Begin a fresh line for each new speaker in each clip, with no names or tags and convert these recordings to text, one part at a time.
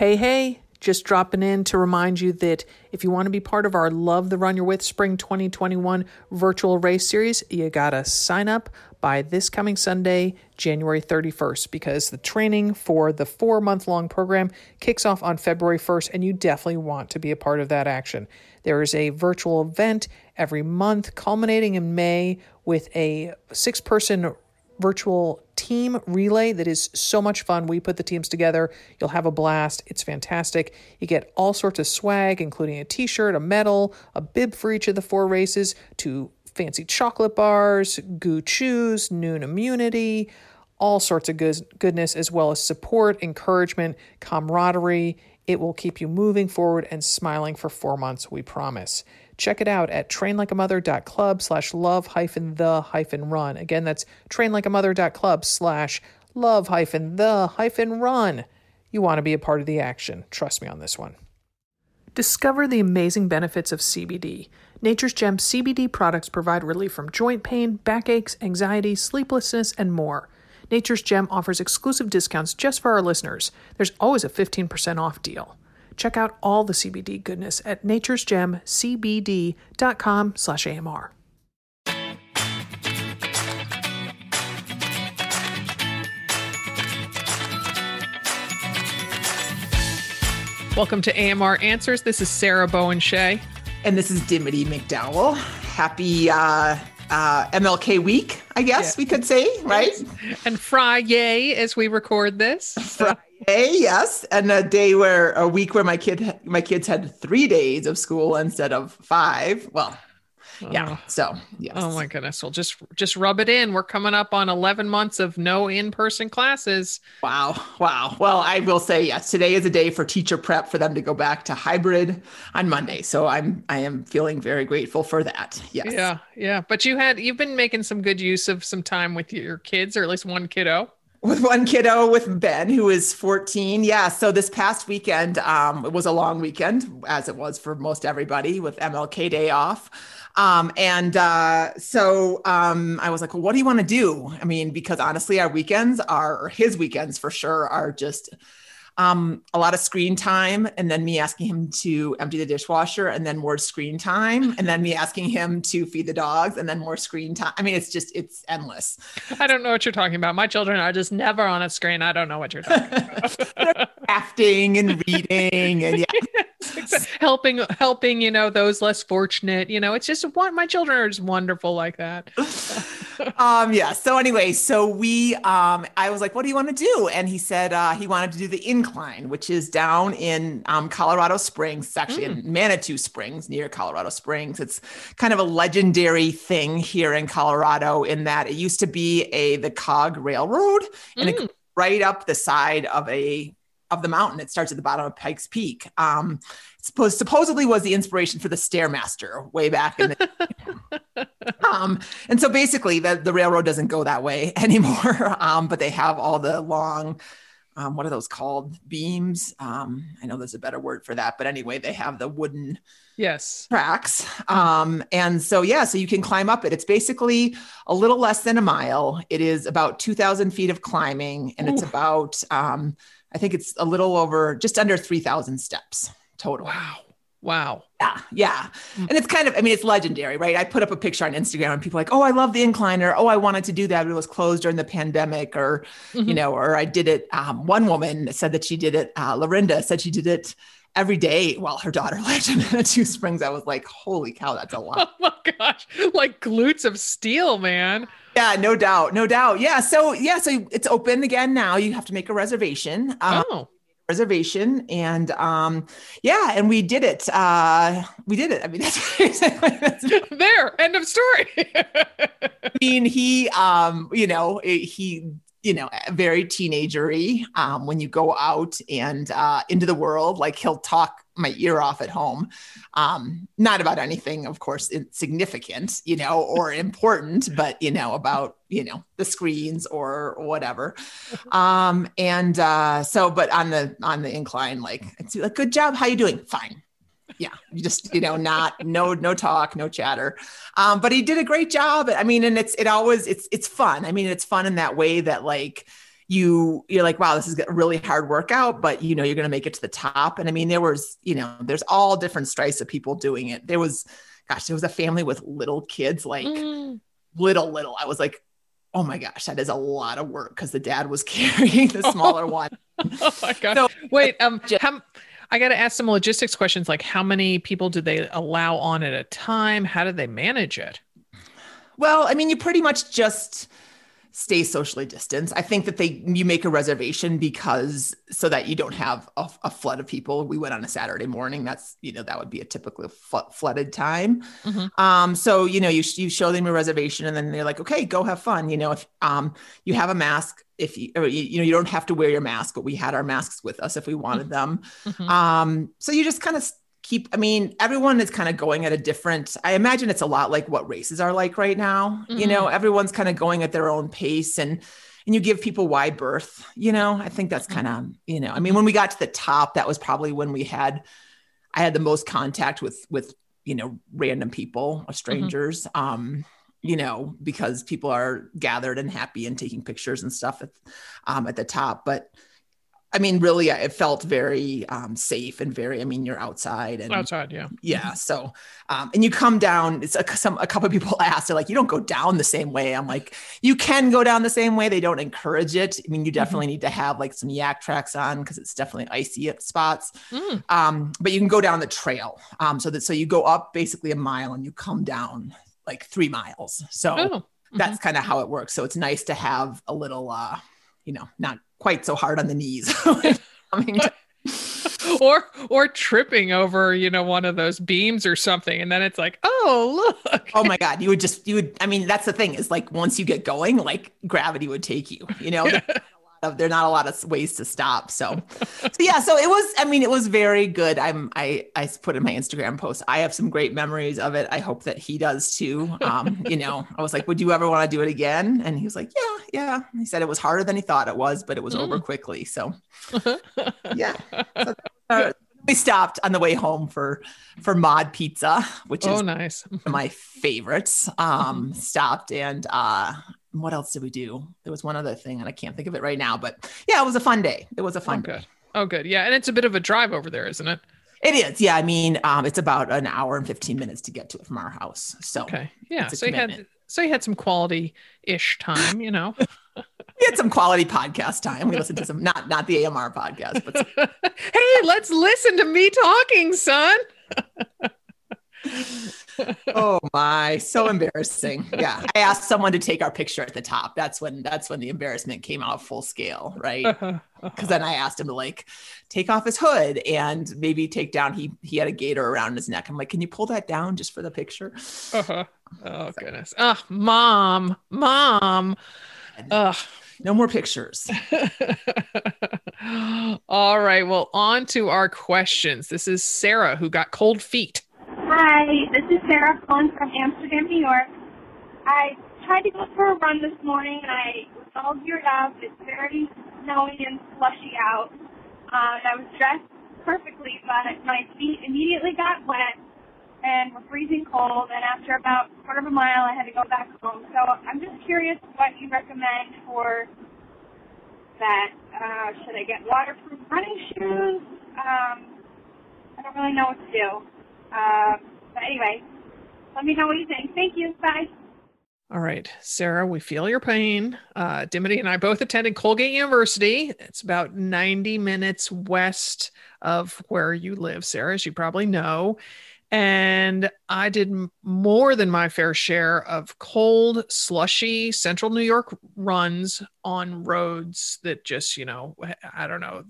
Hey, hey, just dropping in to remind you that if you want to be part of our Love the Run You're With Spring 2021 virtual race series, you got to sign up by this coming Sunday, January 31st, because the training for the four month long program kicks off on February 1st, and you definitely want to be a part of that action. There is a virtual event every month, culminating in May with a six person virtual team relay that is so much fun. We put the teams together. You'll have a blast. It's fantastic. You get all sorts of swag, including a t shirt, a medal, a bib for each of the four races, two fancy chocolate bars, Gu chews, Nuun Immunity, all sorts of good- goodness, as well as support, encouragement, camaraderie. It will keep you moving forward and smiling for four months, we promise. Check it out at trainlikeamother.club slash love hyphen the hyphen run. Again, that's trainlikeamother.club slash love hyphen the hyphen run. You want to be a part of the action. Trust me on this one. Discover the amazing benefits of CBD. Nature's Gem CBD products provide relief from joint pain, backaches, anxiety, sleeplessness, and more. Nature's Gem offers exclusive discounts just for our listeners. There's always a 15% off deal. Check out all the CBD goodness at nature'sgemcbd.com slash AMR. Welcome to AMR Answers. This is Sarah Bowen Shea.
And this is Dimity McDowell. Happy uh, uh, MLK week, I guess yeah. we could say, right?
And Friday as we record this.
Friday, yes, and a day where a week where my kid my kids had three days of school instead of five. Well, yeah. So yes.
Oh my goodness. Well, just just rub it in. We're coming up on 11 months of no in-person classes.
Wow. Wow. Well, I will say yes. Today is a day for teacher prep for them to go back to hybrid on Monday. So I'm I am feeling very grateful for that. Yes.
Yeah. Yeah. But you had you've been making some good use of some time with your kids, or at least one kiddo
with one kiddo with ben who is 14 yeah so this past weekend um, it was a long weekend as it was for most everybody with mlk day off um, and uh, so um, I was like, well, what do you want to do? I mean, because honestly, our weekends are, his weekends for sure, are just um, a lot of screen time and then me asking him to empty the dishwasher and then more screen time and then me asking him to feed the dogs and then more screen time. I mean, it's just, it's endless.
I don't know what you're talking about. My children are just never on a screen. I don't know what you're talking about.
Crafting and reading and yeah.
helping, helping, you know, those less fortunate, you know, it's just one, my children are just wonderful like that.
um, yeah. So anyway, so we, um, I was like, what do you want to do? And he said, uh, he wanted to do the incline Incline, which is down in um, Colorado Springs. It's actually mm. in Manitou Springs, near Colorado Springs. It's kind of a legendary thing here in Colorado in that it used to be a the Cog Railroad, and mm. it right up the side of a of the mountain. It starts at the bottom of Pikes Peak. Um, supposed supposedly was the inspiration for the Stairmaster way back in the. um, and so basically, the the railroad doesn't go that way anymore. Um, but they have all the long um, what are those called? Beams. Um, I know there's a better word for that, but anyway, they have the wooden
yes
tracks. Um, and so yeah, so you can climb up it. It's basically a little less than a mile. It is about 2,000 feet of climbing, and Ooh. it's about um, I think it's a little over just under 3,000 steps total.
Wow. Wow.
Yeah. Yeah. And it's kind of, I mean, it's legendary, right? I put up a picture on Instagram and people like, oh, I love the incliner. Oh, I wanted to do that. But it was closed during the pandemic or, mm-hmm. you know, or I did it. Um, one woman said that she did it. Uh, Lorinda said she did it every day while her daughter lived in Manitou Springs. I was like, holy cow, that's a lot.
Oh my gosh. Like glutes of steel, man.
Yeah, no doubt. No doubt. Yeah. So, yeah. So it's open again now. You have to make a reservation. Um, oh reservation and um yeah and we did it. Uh we did it. I mean that's,
that's there end of story.
I mean he um you know he you know, very teenagery. Um, when you go out and uh, into the world, like he'll talk my ear off at home. Um, not about anything, of course, significant, you know, or important, but you know, about you know the screens or whatever. Um, and uh, so, but on the on the incline, like it's like, good job. How you doing? Fine yeah you just you know not no no talk no chatter um, but he did a great job i mean and it's it always it's it's fun i mean it's fun in that way that like you you're like wow this is a really hard workout but you know you're going to make it to the top. And i mean there was you know there's all different stripes of people doing it. There was gosh there was a family with little kids like mm. little little. I was like oh my gosh that is a lot of work because the dad was carrying the smaller one.
Oh my god so, wait um just, how, i got to ask some logistics questions like how many people do they allow on at a time? How do they manage it?
Well i mean you pretty much just stay socially distanced. I think that they you make a reservation because so that you don't have a, a, flood of people. We went on a Saturday morning. That's you know that would be a typical flooded time. Mm-hmm. Um, so you know you you show them your reservation and then they're like, okay, go have fun. You know if um you have a mask. If you, you, you know, you don't have to wear your mask, but we had our masks with us if we wanted them. Mm-hmm. Um, so you just kind of keep i mean everyone is kind of going at a different i imagine it's a lot like what races are like right now mm-hmm. you know mm-hmm. everyone's kind of going at their own pace and and you give people wide berth you know i think that's kind of mm-hmm. you know i mean when we got to the top that was probably when we had i had the most contact with with you know random people or mm-hmm. strangers mm-hmm. um you know because people are gathered and happy and taking pictures and stuff at, um, at the top but I mean, really, it felt very um, safe and very. I mean, you're outside and
outside, yeah,
yeah. So, um, and you come down. It's a, some a couple of people asked, they're like, you don't go down the same way. I'm like, you can go down the same way. They don't encourage it. I mean, you mm-hmm. definitely mm-hmm. need to have like some Yaktrax on because it's definitely icy at spots. Mm. Um, but you can go down the trail. Um, so that so you go up basically a mile and you come down like three miles. So oh. mm-hmm. that's kind of how it works. So it's nice to have a little, uh, you know, not quite so hard on the knees.
or or tripping over you know one of those beams or something and then it's like oh look.
Oh my god you would just you would i mean that's the thing is like once you get going like gravity would take you you know? Yeah of not a lot of ways to stop. So, so yeah, so it was, I mean, it was very good. I'm, I, I put in my Instagram post. I have some great memories of it. I hope that he does too. Um, you know, I was like, would you ever want to do it again? And he was like, yeah, yeah. He said it was harder than he thought it was, but it was mm. over quickly. So yeah. So, uh, we stopped on the way home for for mod pizza which oh, is
nice
my favorites um stopped and uh what else did we do? There was one other thing, and I can't think of it right now. But yeah, it was a fun day. It was a fun.
Oh, good. Day. Oh, good. Yeah, and it's a bit of a drive over there, isn't it?
It is. Yeah, I mean, um, it's about an hour and fifteen minutes to get to it from our house. So
okay, yeah. So you had so you had some quality ish time, you know.
we had some quality podcast time. We listened to some not not the AMR podcast, but
hey, let's listen to me talking, son
oh my, so embarrassing. Yeah. I asked someone to take our picture at the top. That's when that's when the embarrassment came out full scale, right? Because uh-huh, uh-huh. then I asked him to like take off his hood and maybe take down he he had a gator around his neck. I'm like, can you pull that down just for the picture?
Uh-huh. Oh so. goodness. Oh, mom, mom. Ugh.
No more pictures.
All right. Well, on to our questions. This is Sarah who got cold feet.
Hi, this is Sarah calling from Amsterdam, New York. I tried to go for a run this morning and I was all geared up. It's very snowy and slushy out. Uh, and I was dressed perfectly, but my feet immediately got wet and were freezing cold. And after about a quarter of a mile, I had to go back home. So I'm just curious what you recommend for that. Uh, should I get waterproof running shoes? Um, I don't really know what to do. Uh, but anyway, let me know what you think. Thank you. Bye.
All right, Sarah, we feel your pain. Uh, Dimity and I both attended Colgate University. It's about 90 minutes west of where you live, Sarah, as you probably know. And I did more than my fair share of cold, slushy central New York runs on roads that just, you know, I don't know,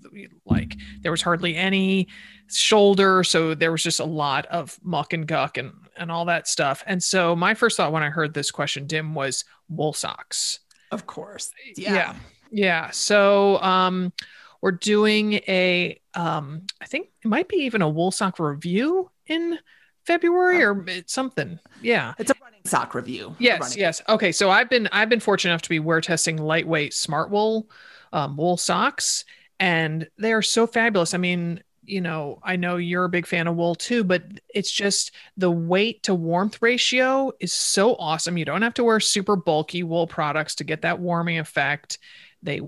like there was hardly any shoulder. So there was just a lot of muck and guck and, and all that stuff. And so my first thought when I heard this question, Dim, was wool socks.
Of course.
Yeah. Yeah. yeah. So, um, we're doing a, um, I think it might be even a wool sock review in February or something. Yeah.
It's a running sock review.
Yes, yes. Okay, so I've been I've been fortunate enough to be wear testing lightweight Smartwool um, wool socks and they are so fabulous. I mean, you know, I know you're a big fan of wool too, but it's just the weight to warmth ratio is so awesome. You don't have to wear super bulky wool products to get that warming effect they,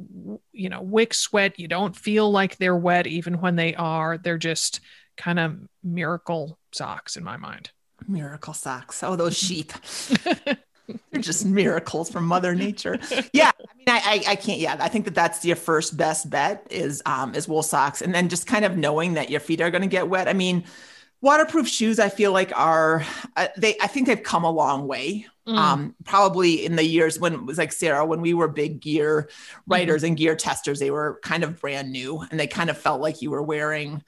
you know, wick sweat. You don't feel like they're wet even when they are. They're just kind of miracle socks in my mind.
Miracle socks. Oh, those sheep. They're just miracles from Mother Nature. Yeah, I mean, I, I, I can't. Yeah, I think that that's your first best bet is um is wool socks, and then just kind of knowing that your feet are going to get wet. I mean, waterproof shoes, I feel like are uh, they. I think they've come a long way. Mm. Um, probably in the years when it was like Sarah, when we were big gear writers mm-hmm. and gear testers, they were kind of brand new, and they kind of felt like you were wearing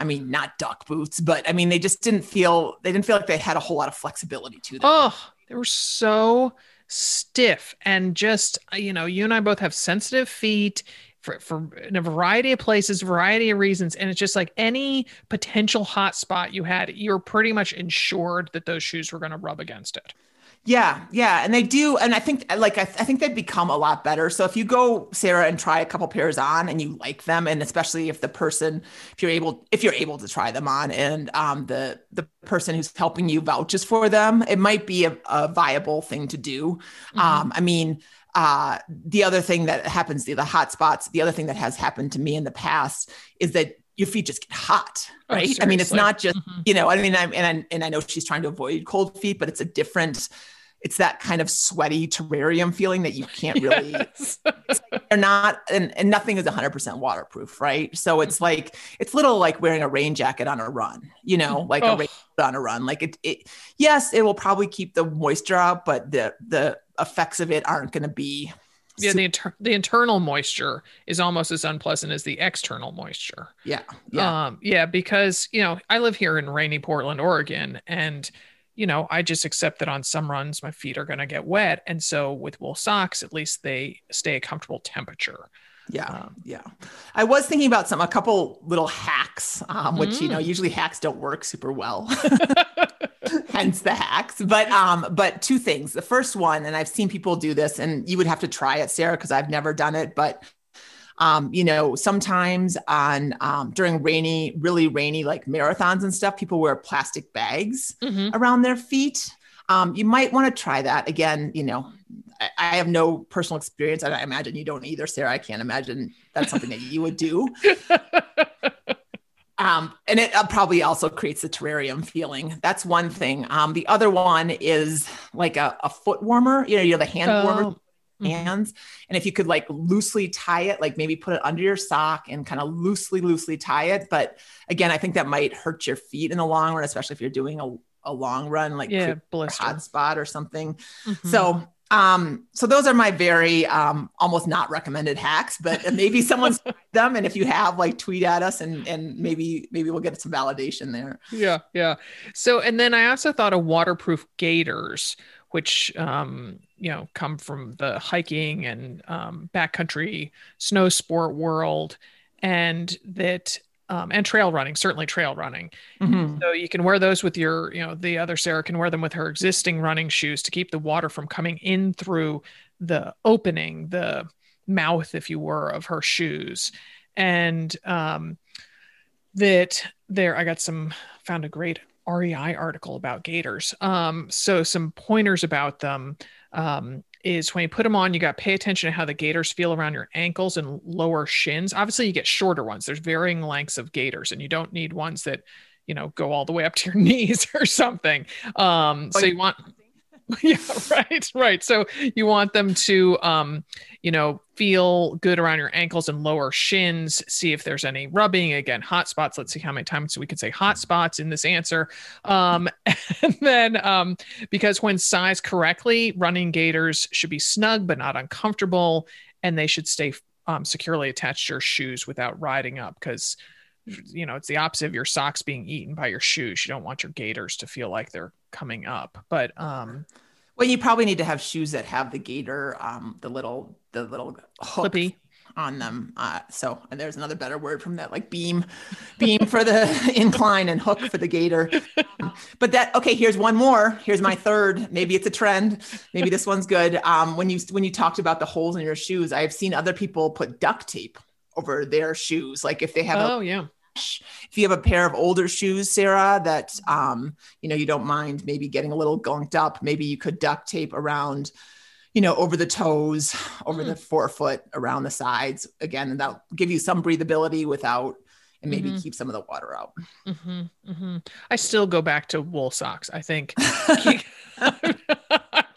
I mean, not duck boots, but I mean, they just didn't feel they didn't feel like they had a whole lot of flexibility to them.
Oh, they were so stiff and just uh, you know, you and I both have sensitive feet for, for in a variety of places, variety of reasons. And it's just like any potential hot spot you had, you're pretty much insured that those shoes were going to rub against it.
Yeah, yeah, and they do, and I think like I, I, think they've become a lot better. So if you go, Sarah, and try a couple pairs on, and you like them, and especially if the person, if you're able, if you're able to try them on, and um, the the person who's helping you vouches for them, it might be a, a viable thing to do. Mm-hmm. Um, I mean, uh, the other thing that happens, the, the hot spots, the other thing that has happened to me in the past is that your feet just get hot, oh, right? Oh, I mean, it's not just mm-hmm. you know. I mean, I'm and I, and I know she's trying to avoid cold feet, but it's a different. It's that kind of sweaty terrarium feeling that you can't really. Yes. like they're not, and, and nothing is 100% waterproof, right? So it's mm-hmm. like it's little like wearing a rain jacket on a run, you know, like oh. a rain on a run. Like it, it, yes, it will probably keep the moisture out, but the the effects of it aren't going to be
yeah the inter- the internal moisture is almost as unpleasant as the external moisture.
Yeah yeah.
Um yeah because you know i live here in rainy portland oregon and you know i just accept that on some runs my feet are going to get wet. And so with wool socks at least they stay a comfortable temperature
yeah, um, yeah. I was thinking about some a couple little hacks, um, which mm. you know mm. usually hacks don't work super well. hence the hacks. But um, but two things. The first one, and I've seen people do this, and you would have to try it, Sarah, because I've never done it. But um, you know, sometimes on um, during rainy, really rainy like marathons and stuff, people wear plastic bags mm-hmm. around their feet. Um, you might want to try that again. You know, I, have no personal experience, and I imagine you don't either, Sarah. I can't imagine that's something that you would do. Um, and it uh, probably also creates a terrarium feeling. That's one thing. Um, the other one is like a, a foot warmer. You know, you know the hand oh. warmer mm-hmm. hands, and if you could like loosely tie it, like maybe put it under your sock and kind of loosely, loosely tie it. But again, I think that might hurt your feet in the long run, especially if you're doing a, a long run, like
yeah,
hot spot or something. Mm-hmm. So um, so those are my very um, almost not recommended hacks, but maybe someone's them, and if you have, like, tweet at us, and and maybe maybe we'll get some validation there.
Yeah, yeah. So and then I also thought of waterproof gaiters, which um, you know come from the hiking and um, backcountry snow sport world, and that um, and trail running, certainly trail running. Mm-hmm. So you can wear those with your, you know, the other Sarah can wear them with her existing running shoes to keep the water from coming in through the opening, the mouth, if you were, of her shoes. And um, that there, I got some, found a great REI article about gaiters. Um, so some pointers about them. Um, is when you put them on, you got to pay attention to how the gaiters feel around your ankles and lower shins. Obviously, you get shorter ones. There's varying lengths of gaiters, and you don't need ones that, you know, go all the way up to your knees or something. Um, so you want yeah, right, right. So you want them to, um, you know, feel good around your ankles and lower shins. See if there's any rubbing. Again, hot spots. Let's see how many times we can say hot spots in this answer. Um, and then, um, because when sized correctly, running gaiters should be snug but not uncomfortable, and they should stay um, securely attached to your shoes without riding up. Because you know it's the opposite of your socks being eaten by your shoes. You don't want your gaiters to feel like they're coming up. But um,
well, you probably need to have shoes that have the gaiter, um, the little the little hook Clippy. on them. Uh, so and there's another better word from that, like beam, beam for the incline and hook for the gaiter. but that okay. Here's one more. Here's my third. Maybe it's a trend. Maybe this one's good. Um, when you when you talked about the holes in your shoes, I've seen other people put duct tape over their shoes, like if they have.
A oh
a,
yeah
if you have a pair of older shoes, Sarah, that um, you know you don't mind maybe getting a little gunked up, maybe you could duct tape around you know, over the toes, over mm. the forefoot, around the sides. Again, and that'll give you some breathability without and maybe mm-hmm. keep some of the water out.
Mm-hmm, mm-hmm. I still go back to wool socks. I think.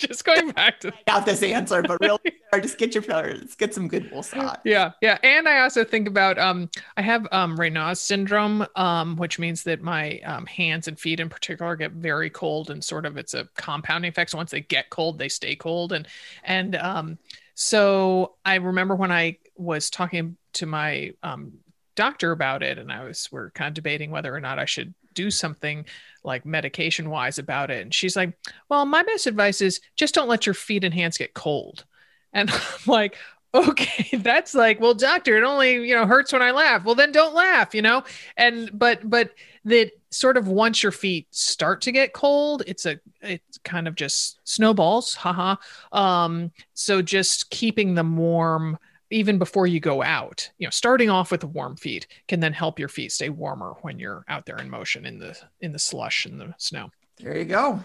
just going back to
got this answer, but really, just get your let's get some good wool socks.
Yeah, yeah, and I also think about um, I have um Raynaud's syndrome, um, which means that my um, hands and feet in particular get very cold, and sort of it's a compounding effect. So once they get cold, they stay cold, and and um, so I remember when I was talking to my um doctor about it and I was we're kind of debating whether or not I should do something like medication wise about it. And she's like well my best advice is just don't let your feet and hands get cold. And I'm like okay that's like well doctor it only you know hurts when i laugh. Well then don't laugh you know? And but but that sort of once your feet start to get cold it's a it kind of just snowballs haha. Um so just keeping them warm even before you go out you know starting off with the warm feet can then help your feet stay warmer when you're out there in motion in the in the slush and the snow.
There you go.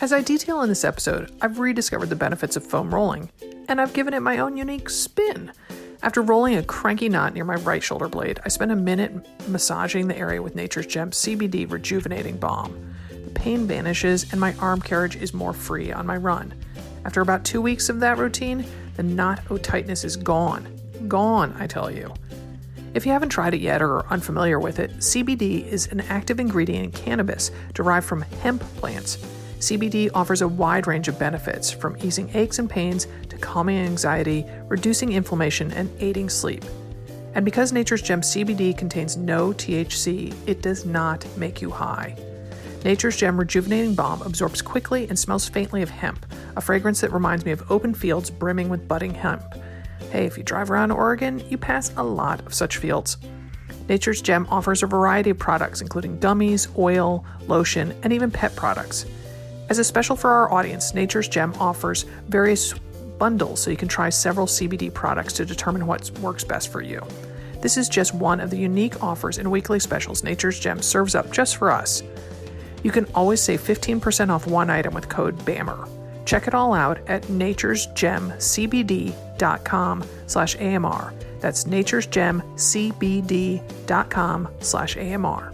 As i detail in this episode i've rediscovered the benefits of foam rolling and i've given it my own unique spin. After rolling a cranky knot near my right shoulder blade i spent a minute massaging the area with nature's gem cbd rejuvenating balm. The pain vanishes and my arm carriage is more free on my run. After about two weeks of that routine the knot o tightness is gone. Gone, I tell you. If you haven't tried it yet or are unfamiliar with it, CBD is an active ingredient in cannabis derived from hemp plants. CBD offers a wide range of benefits, from easing aches and pains to calming anxiety, reducing inflammation, and aiding sleep. And because Nature's Gem CBD contains no THC, it does not make you high. Nature's Gem Rejuvenating Balm absorbs quickly and smells faintly of hemp, a fragrance that reminds me of open fields brimming with budding hemp. Hey, if you drive around Oregon, you pass a lot of such fields. Nature's Gem offers a variety of products, including gummies, oil, lotion, and even pet products. As a special for our audience, Nature's Gem offers various bundles so you can try several CBD products to determine what works best for you. This is just one of the unique offers and weekly specials Nature's Gem serves up just for us. You can always save 15% off one item with code BAMR. Check it all out at naturesgemcbd.com slash AMR. That's naturesgemcbd.com slash AMR.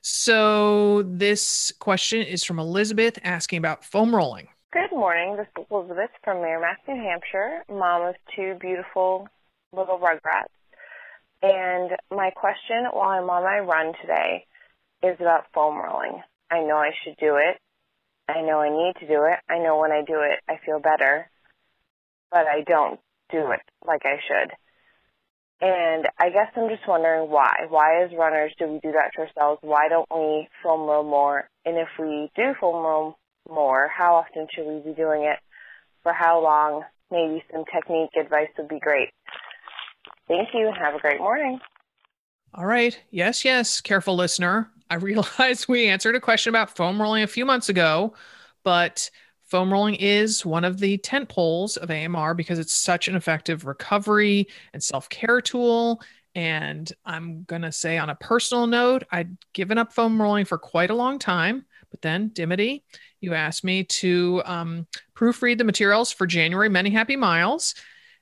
So this question is from Elizabeth asking about foam rolling.
Good morning. This is Elizabeth from Merrimack, New Hampshire, mom of two beautiful little rugrats. And my question while I'm on my run today is about foam rolling. I know I should do it. I know I need to do it. I know when I do it, I feel better, but I don't do it like I should. And I guess I'm just wondering why. Why, as runners, do we do that to ourselves? Why don't we foam roll more? And if we do foam roll more, how often should we be doing it? For how long? Maybe some technique advice would be great. Thank you and have a great morning.
All right. Yes, yes, careful listener. I realized we answered a question about foam rolling a few months ago, but foam rolling is one of the tent poles of AMR because it's such an effective recovery and self care tool. And I'm going to say, on a personal note, I'd given up foam rolling for quite a long time. But then, Dimity, you asked me to um, proofread the materials for January Many Happy Miles.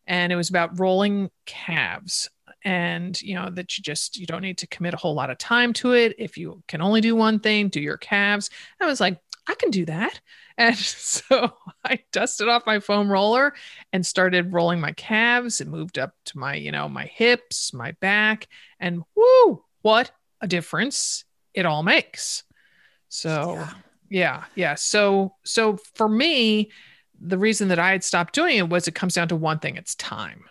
And it was about rolling calves and you know that you just you don't need to commit a whole lot of time to it. If you can only do one thing do your calves. I was like i can do that. And so i dusted off my foam roller and started rolling my calves. It moved up to my you know my hips my back and whoo what a difference it all makes. So yeah. yeah, yeah. so so for me the reason that i had stopped doing it was it comes down to one thing it's time.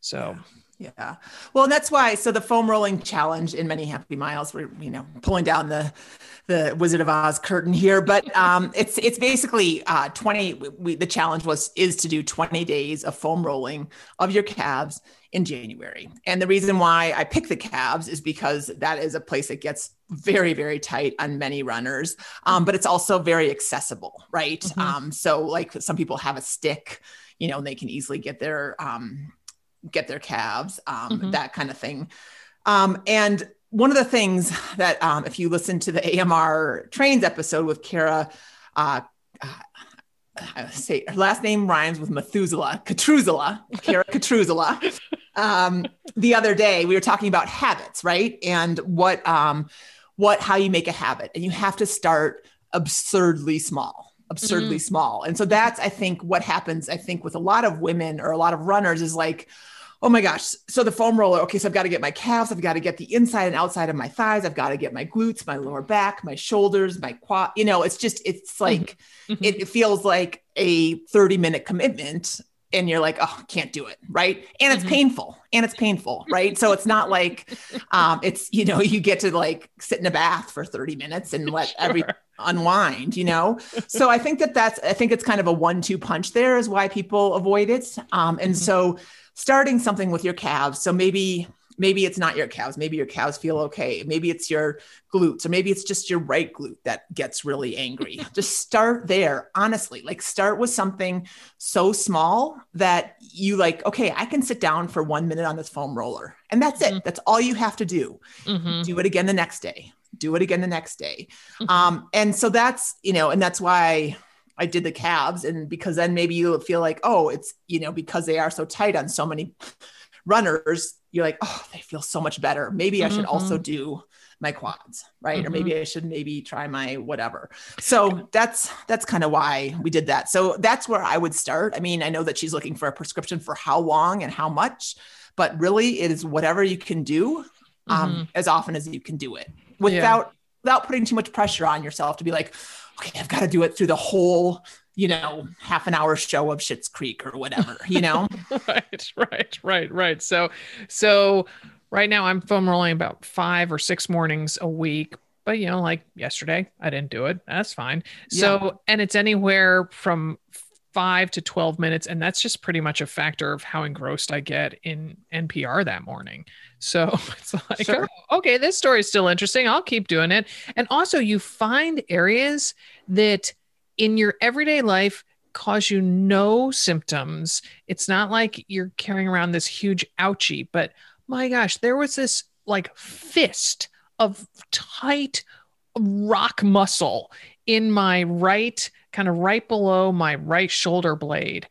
So yeah
yeah. Well, that's why. So the foam rolling challenge in many happy miles, we're, you know, pulling down the, the Wizard of Oz curtain here, but um, it's, it's basically uh, 20, we, the challenge was, is to do 20 days of foam rolling of your calves in January. And the reason why I pick the calves is because that is a place that gets very, very tight on many runners, um, but it's also very accessible, right? Mm-hmm. Um, so like some people have a stick, you know, and they can easily get their, um, get their calves, um, mm-hmm. that kind of thing. Um, and one of the things that, um, if you listen to the AMR trains episode with Kara, uh, uh, I say her last name rhymes with Methuselah, Katruzela, Kara. Um, the other day we were talking about habits, right? And what, um, what, how you make a habit, and you have to start absurdly small, absurdly mm-hmm. small. And so that's, I think, what happens. I think with a lot of women or a lot of runners is like, oh my gosh. So the foam roller, okay, so I've got to get my calves, I've got to get the inside and outside of my thighs, I've got to get my glutes, my lower back, my shoulders, my quad. You know, it's just, it's mm-hmm. like, mm-hmm. it, it, feels like a 30 minute commitment. And you're like, oh, can't do it. Right. And it's mm-hmm. painful. And it's painful. Right. so it's not like um, it's, you know, you get to like sit in a bath for 30 minutes and let sure. every unwind, you know? so I think that that's, I think it's kind of a one two punch there is why people avoid it. Um, and mm-hmm. so, starting something with your calves. So maybe maybe it's not your calves maybe your calves feel okay maybe it's your glutes or maybe it's just your right glute that gets really angry just start there honestly like start with something so small that you like okay i can sit down for one minute on this foam roller and that's it mm-hmm. that's all you have to do mm-hmm. do it again the next day do it again the next day mm-hmm. um, and so that's you know and that's why I did the calves. And because then maybe you feel like, oh, it's, you know, because they are so tight on so many runners, you're like, oh, they feel so much better. Maybe I should mm-hmm. also do my quads, right? Mm-hmm. Or maybe I should maybe try my whatever. So that's that's kind of why we did that. So that's where I would start. I mean, I know that she's looking for a prescription for how long and how much, but really it is whatever you can do um, mm-hmm. as often as you can do it without yeah. without putting too much pressure on yourself to be like, okay, I've got to do it through the whole, you know, half an hour show of Schitt's Creek or whatever, you know?
right, right, right, right. So, so right now I'm foam rolling about five or six mornings a week. But you know, like yesterday, I didn't do it. That's fine. Yeah. So, and it's anywhere from five to 12 minutes. And that's just pretty much a factor of how engrossed I get in NPR that morning. So it's like, sure. oh, okay, this story is still interesting. I'll keep doing it. And also, you find areas that in your everyday life cause you no symptoms. It's not like you're carrying around this huge ouchie, but my gosh, there was this like fist of tight rock muscle in my right, kind of right below my right shoulder blade.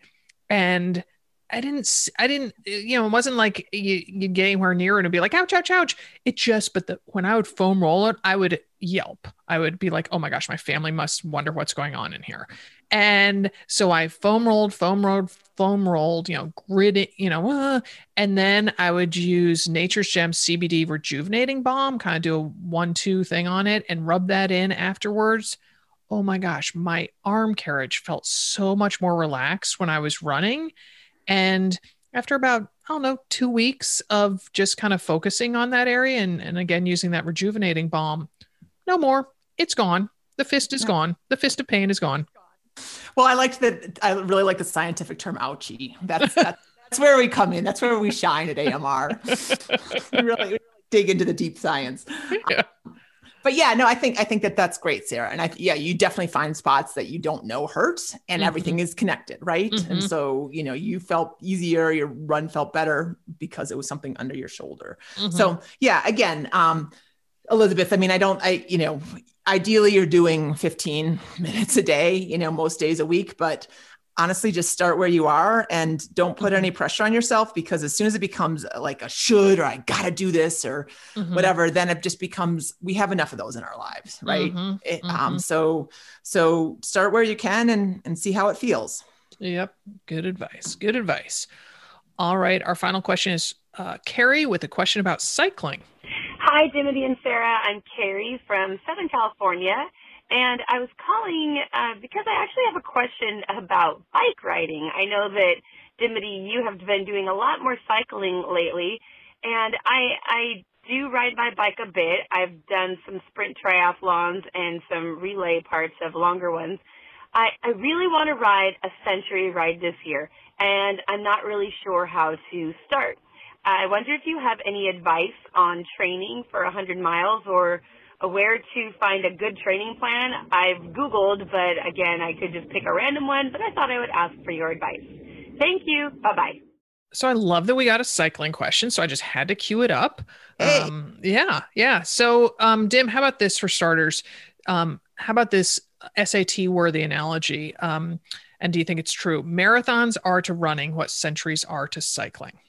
And I didn't, I didn't, you know, it wasn't like you, you get anywhere near it and be like, ouch, ouch, ouch. It just, but the, when I would foam roll it, I would yelp. I would be like, oh my gosh, my family must wonder what's going on in here. And so I foam rolled, foam rolled, foam rolled, you know, grid it, you know, uh, and then I would use Nature's Gem CBD rejuvenating balm, kind of do a one, two thing on it and rub that in afterwards. Oh my gosh, my arm carriage felt so much more relaxed when I was running and after about, I don't know, two weeks of just kind of focusing on that area and, and again using that rejuvenating balm, no more. It's gone. The fist is yeah. gone. The fist of pain is gone.
Well, I liked that. I really like the scientific term ouchie. That's, that's, that's where we come in. That's where we shine at AMR. we really, really dig into the deep science. Yeah but yeah, no, I think I think that that's great, Sarah. And I yeah, you definitely find spots that you don't know hurt, and mm-hmm. everything is connected, right? Mm-hmm. And so you know you felt easier, your run felt better because it was something under your shoulder. Mm-hmm. So yeah, again, um, Elizabeth, I mean, I don't, I you know, ideally you're doing 15 minutes a day, you know, most days a week, but honestly just start where you are and don't put any mm-hmm. pressure on yourself because as soon as it becomes uh, like a should or I gotta do this or mm-hmm. whatever, then it just becomes we have enough of those in our lives, right? Mm-hmm. It, um, mm-hmm. so so start where you can and and see how it feels.
Yep, good advice. Good advice. All right, our final question is uh, Carrie with a question about cycling.
Hi, Dimity and Sarah. I'm Carrie from Southern California. And I was calling uh, because I actually have a question about bike riding. I know that Dimity, you have been doing a lot more cycling lately, and I I do ride my bike a bit. I've done some sprint triathlons and some relay parts of longer ones. I, I really want to ride a century ride this year, and I'm not really sure how to start. I wonder if you have any advice on training for 100 miles or where to find a good training plan. I've Googled, but again, I could just pick a random one, but I thought I would ask for your advice. Thank you. Bye bye.
So I love that we got a cycling question. So I just had to cue it up. Hey. Um, yeah, yeah. So, um, Dim, how about this for starters? Um, how about this SAT worthy analogy? Um, And do you think it's true? Marathons are to running what centuries are to cycling.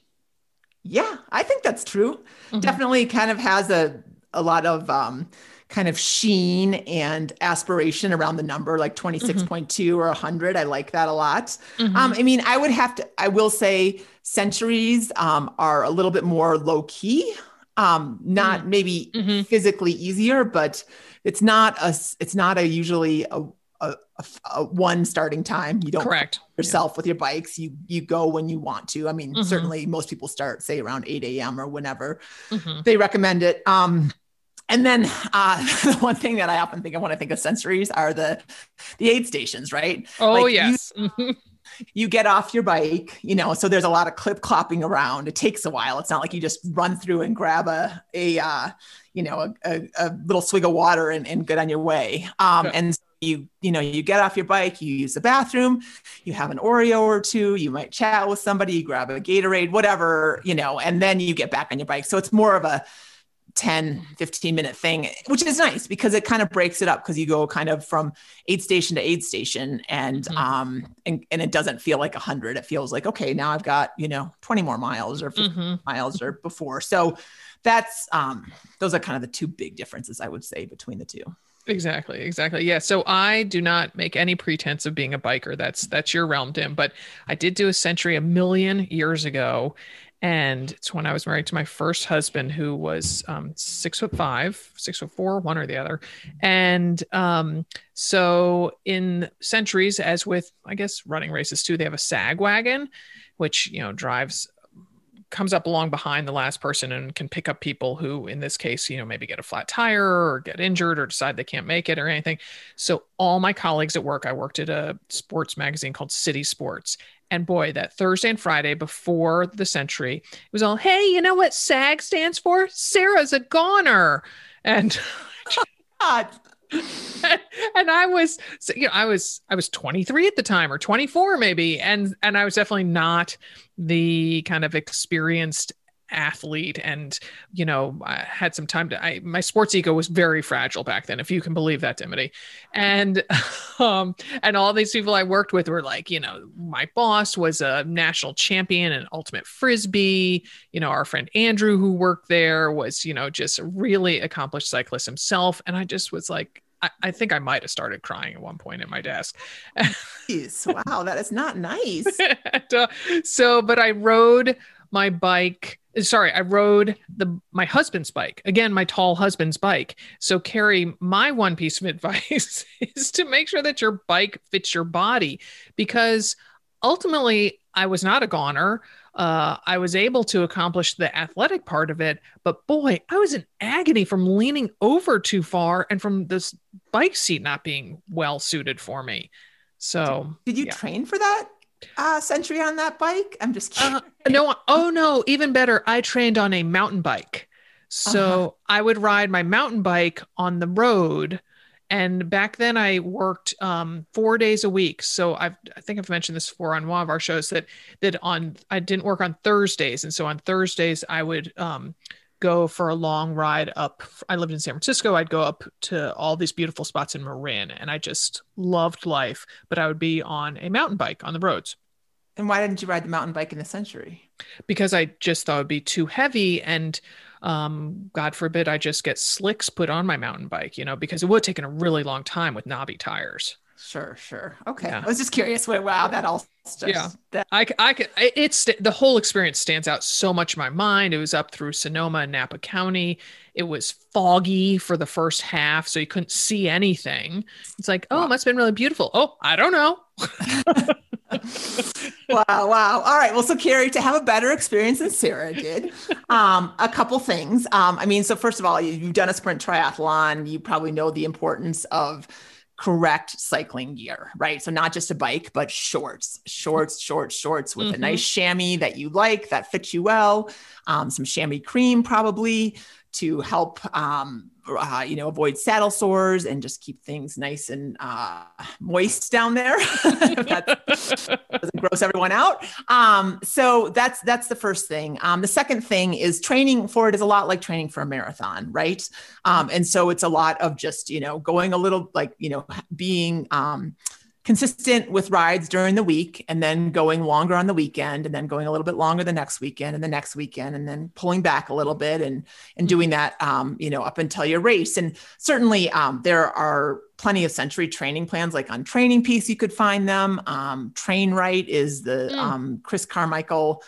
Yeah, I think that's true. Mm-hmm. Definitely kind of has a a lot of um, kind of sheen and aspiration around the number like 26.2 mm-hmm. or 100 i like that a lot mm-hmm. um, i mean i would have to i will say centuries um, are a little bit more low key um, not mm-hmm. maybe mm-hmm. physically easier but it's not a it's not a usually a, a, a, one starting time. You don't
correct
yourself yeah. with your bikes. You you go when you want to. I mean, mm-hmm. certainly most people start say around 8 a.m. or whenever mm-hmm. they recommend it. Um, and then uh, the one thing that I often think of when I think of centuries are the the aid stations, right?
Oh like yes.
You, you get off your bike, you know, so there's a lot of clip clopping around. It takes a while. It's not like you just run through and grab a a uh, you know a, a, a, little swig of water and, and get on your way. Um, okay. And you you know you get off your bike, you use the bathroom, you have an Oreo or two, you might chat with somebody, you grab a Gatorade, whatever, you know, and then you get back on your bike. So it's more of a 10 15 minute thing which is nice because it kind of breaks it up because you go kind of from aid station to aid station and mm-hmm. um and, and it doesn't feel like 100 it feels like okay now i've got you know 20 more miles or mm-hmm. miles or before so that's um those are kind of the two big differences i would say between the two
Exactly, exactly. Yeah. So I do not make any pretense of being a biker. That's that's your realm, Dim. But I did do a century a million years ago, and it's when I was married to my first husband, who was um, six foot five, six foot four, one or the other. And um, so in centuries, as with I guess running races too, they have a sag wagon, which you know drives comes up along behind the last person and can pick up people who in this case you know maybe get a flat tire or get injured or decide they can't make it or anything. So all my colleagues at work i worked at a sports magazine called city sports. And boy that thursday and friday before the century it was all hey you know what sag stands for? Sarah's a goner. And God. and I was, you know, I was, I was 23 at the time or 24 maybe. And, and I was definitely not the kind of experienced athlete and you know I had some time to I my sports ego was very fragile back then if you can believe that Dimity and um and all these people I worked with were like you know my boss was a national champion in ultimate frisbee you know our friend Andrew who worked there was you know just a really accomplished cyclist himself and I just was like I, I think I might have started crying at one point at my desk.
Wow, that is not nice.
and, uh, so, but I rode my bike sorry i rode the my husband's bike again my tall husband's bike so carrie my one piece of advice is to make sure that your bike fits your body because ultimately i was not a goner uh, I was able to accomplish the athletic part of it, but boy, I was in agony from leaning over too far and from this bike seat not being well suited for me. So,
did you yeah. train for that? Uh, century on that bike? I'm just kidding. Uh,
no, oh no, even better. I trained on a mountain bike. So uh-huh. I would ride my mountain bike on the road. And back then I worked um, four days a week. So I've, I think I've mentioned this before on one of our shows that, that on, I didn't work on Thursdays. And so on Thursdays I would um, go for a long ride up. I lived in San Francisco. I'd go up to all these beautiful spots in Marin, and I just loved life. But I would be on a mountain bike on the roads.
And why didn't you ride the mountain bike in the century?
Because I just thought it'd be too heavy, and um, God forbid I just get slicks put on my mountain bike. You know, because it would have taken a really long time with knobby tires.
Sure, sure. Okay. Yeah. I was just curious. Wow, that all just,
yeah.
That-
I, I could, it's the whole experience stands out so much in my mind. It was up through Sonoma and Napa County. It was foggy for the first half, so you couldn't see anything. It's like, oh, wow. must have been really beautiful. Oh, I don't know.
wow, wow. All right. Well, so Carrie, to have a better experience than Sarah did, um, a couple things. Um, I mean, so first of all, you've done a sprint triathlon. You probably know the importance of correct cycling gear, right? So not just a bike, but shorts, shorts, shorts, shorts with mm-hmm. a nice chamois that you like that fits you well, um, some chamois cream probably to help um, uh, you know, avoid saddle sores and just keep things nice and uh, moist down there. that doesn't gross everyone out. Um, so that's that's the first thing. Um, the second thing is training for it is a lot like training for a marathon, right? Um, and so it's a lot of just you know going a little like you know being um, consistent with rides during the week and then going longer on the weekend and then going a little bit longer the next weekend and the next weekend and then pulling back a little bit and and doing that um, you know up until your race. And certainly um, there are plenty of century training plans like on TrainingPeaks you could find them. Um, TrainRight is the mm. um, chris carmichael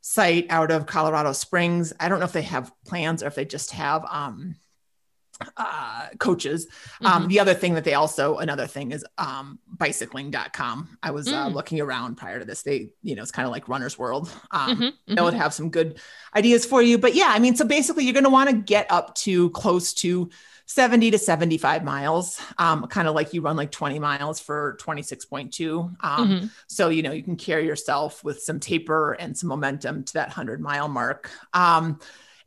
site out of colorado springs. I don't know if they have plans or if they just have um, uh, coaches. Um, mm-hmm. The other thing that they also, another thing is um, bicycling.com. I was uh, mm. uh, looking around prior to this. They, you know, it's kind of like runner's world. Um, mm-hmm, mm-hmm. They would have some good ideas for you. But yeah, I mean, so basically you're going to want to get up to close to 70 to 75 miles, um, kind of like you run like 20 miles for 26.2. Um, mm-hmm. So, you know, you can carry yourself with some taper and some momentum to that 100 mile mark. Um,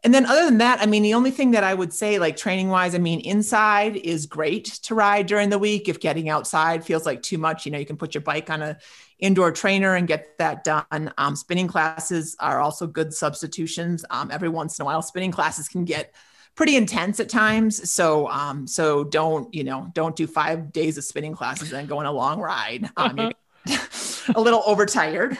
and then other than that, I mean, the only thing that I would say, like training wise, I mean, inside is great to ride during the week. If getting outside feels like too much, you know, you can put your bike on a indoor trainer and get that done. Um, spinning classes are also good substitutions. Um, every once in a while, spinning classes can get pretty intense at times. So, um, so don't, you know, don't do five days of spinning classes and go on a long ride. Um, a little overtired.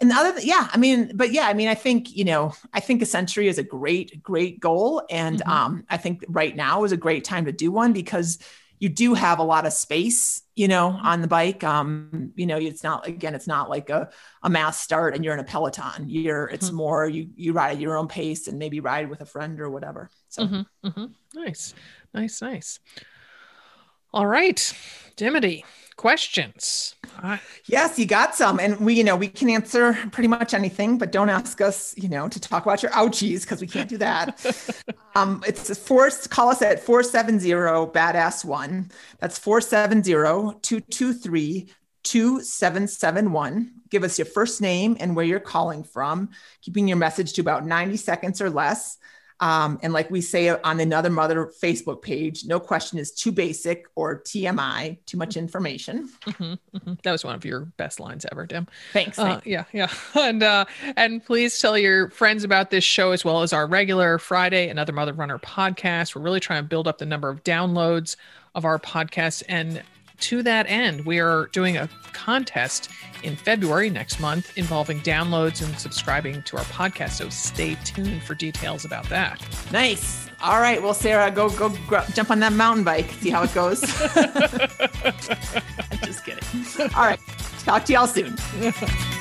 And the other yeah i mean but yeah i mean i think you know i think a century is a great great goal and mm-hmm. um, i think right now is a great time to do one because you do have a lot of space you know mm-hmm. on the bike um, you know it's not again it's not like a, a mass start and you're in a peloton you're it's mm-hmm. more you you ride at your own pace and maybe ride with a friend or whatever so
mm-hmm. Mm-hmm. nice nice nice all right dimity questions.
Yes, you got some. And we, you know, we can answer pretty much anything, but don't ask us, you know, to talk about your ouchies because we can't do that. um, it's a force, call us at 470 badass one. That's 470 223 2771. Give us your first name and where you're calling from, keeping your message to about 90 seconds or less. Um, and like we say on another mother Facebook page, no question is too basic or TMI, too much information.
Mm-hmm, mm-hmm. That was one of your best lines ever, Dim.
Thanks.
Uh, thanks. Yeah, yeah. And uh, and please tell your friends about this show as well as our regular Friday Another Mother Runner podcast. We're really trying to build up the number of downloads of our podcast and to that end, we are doing a contest in February next month involving downloads and subscribing to our podcast. So stay tuned for details about that.
Nice. All right. Well, Sarah, go go gr- jump on that mountain bike. See how it goes. I just kidding. All right. Talk to y'all soon.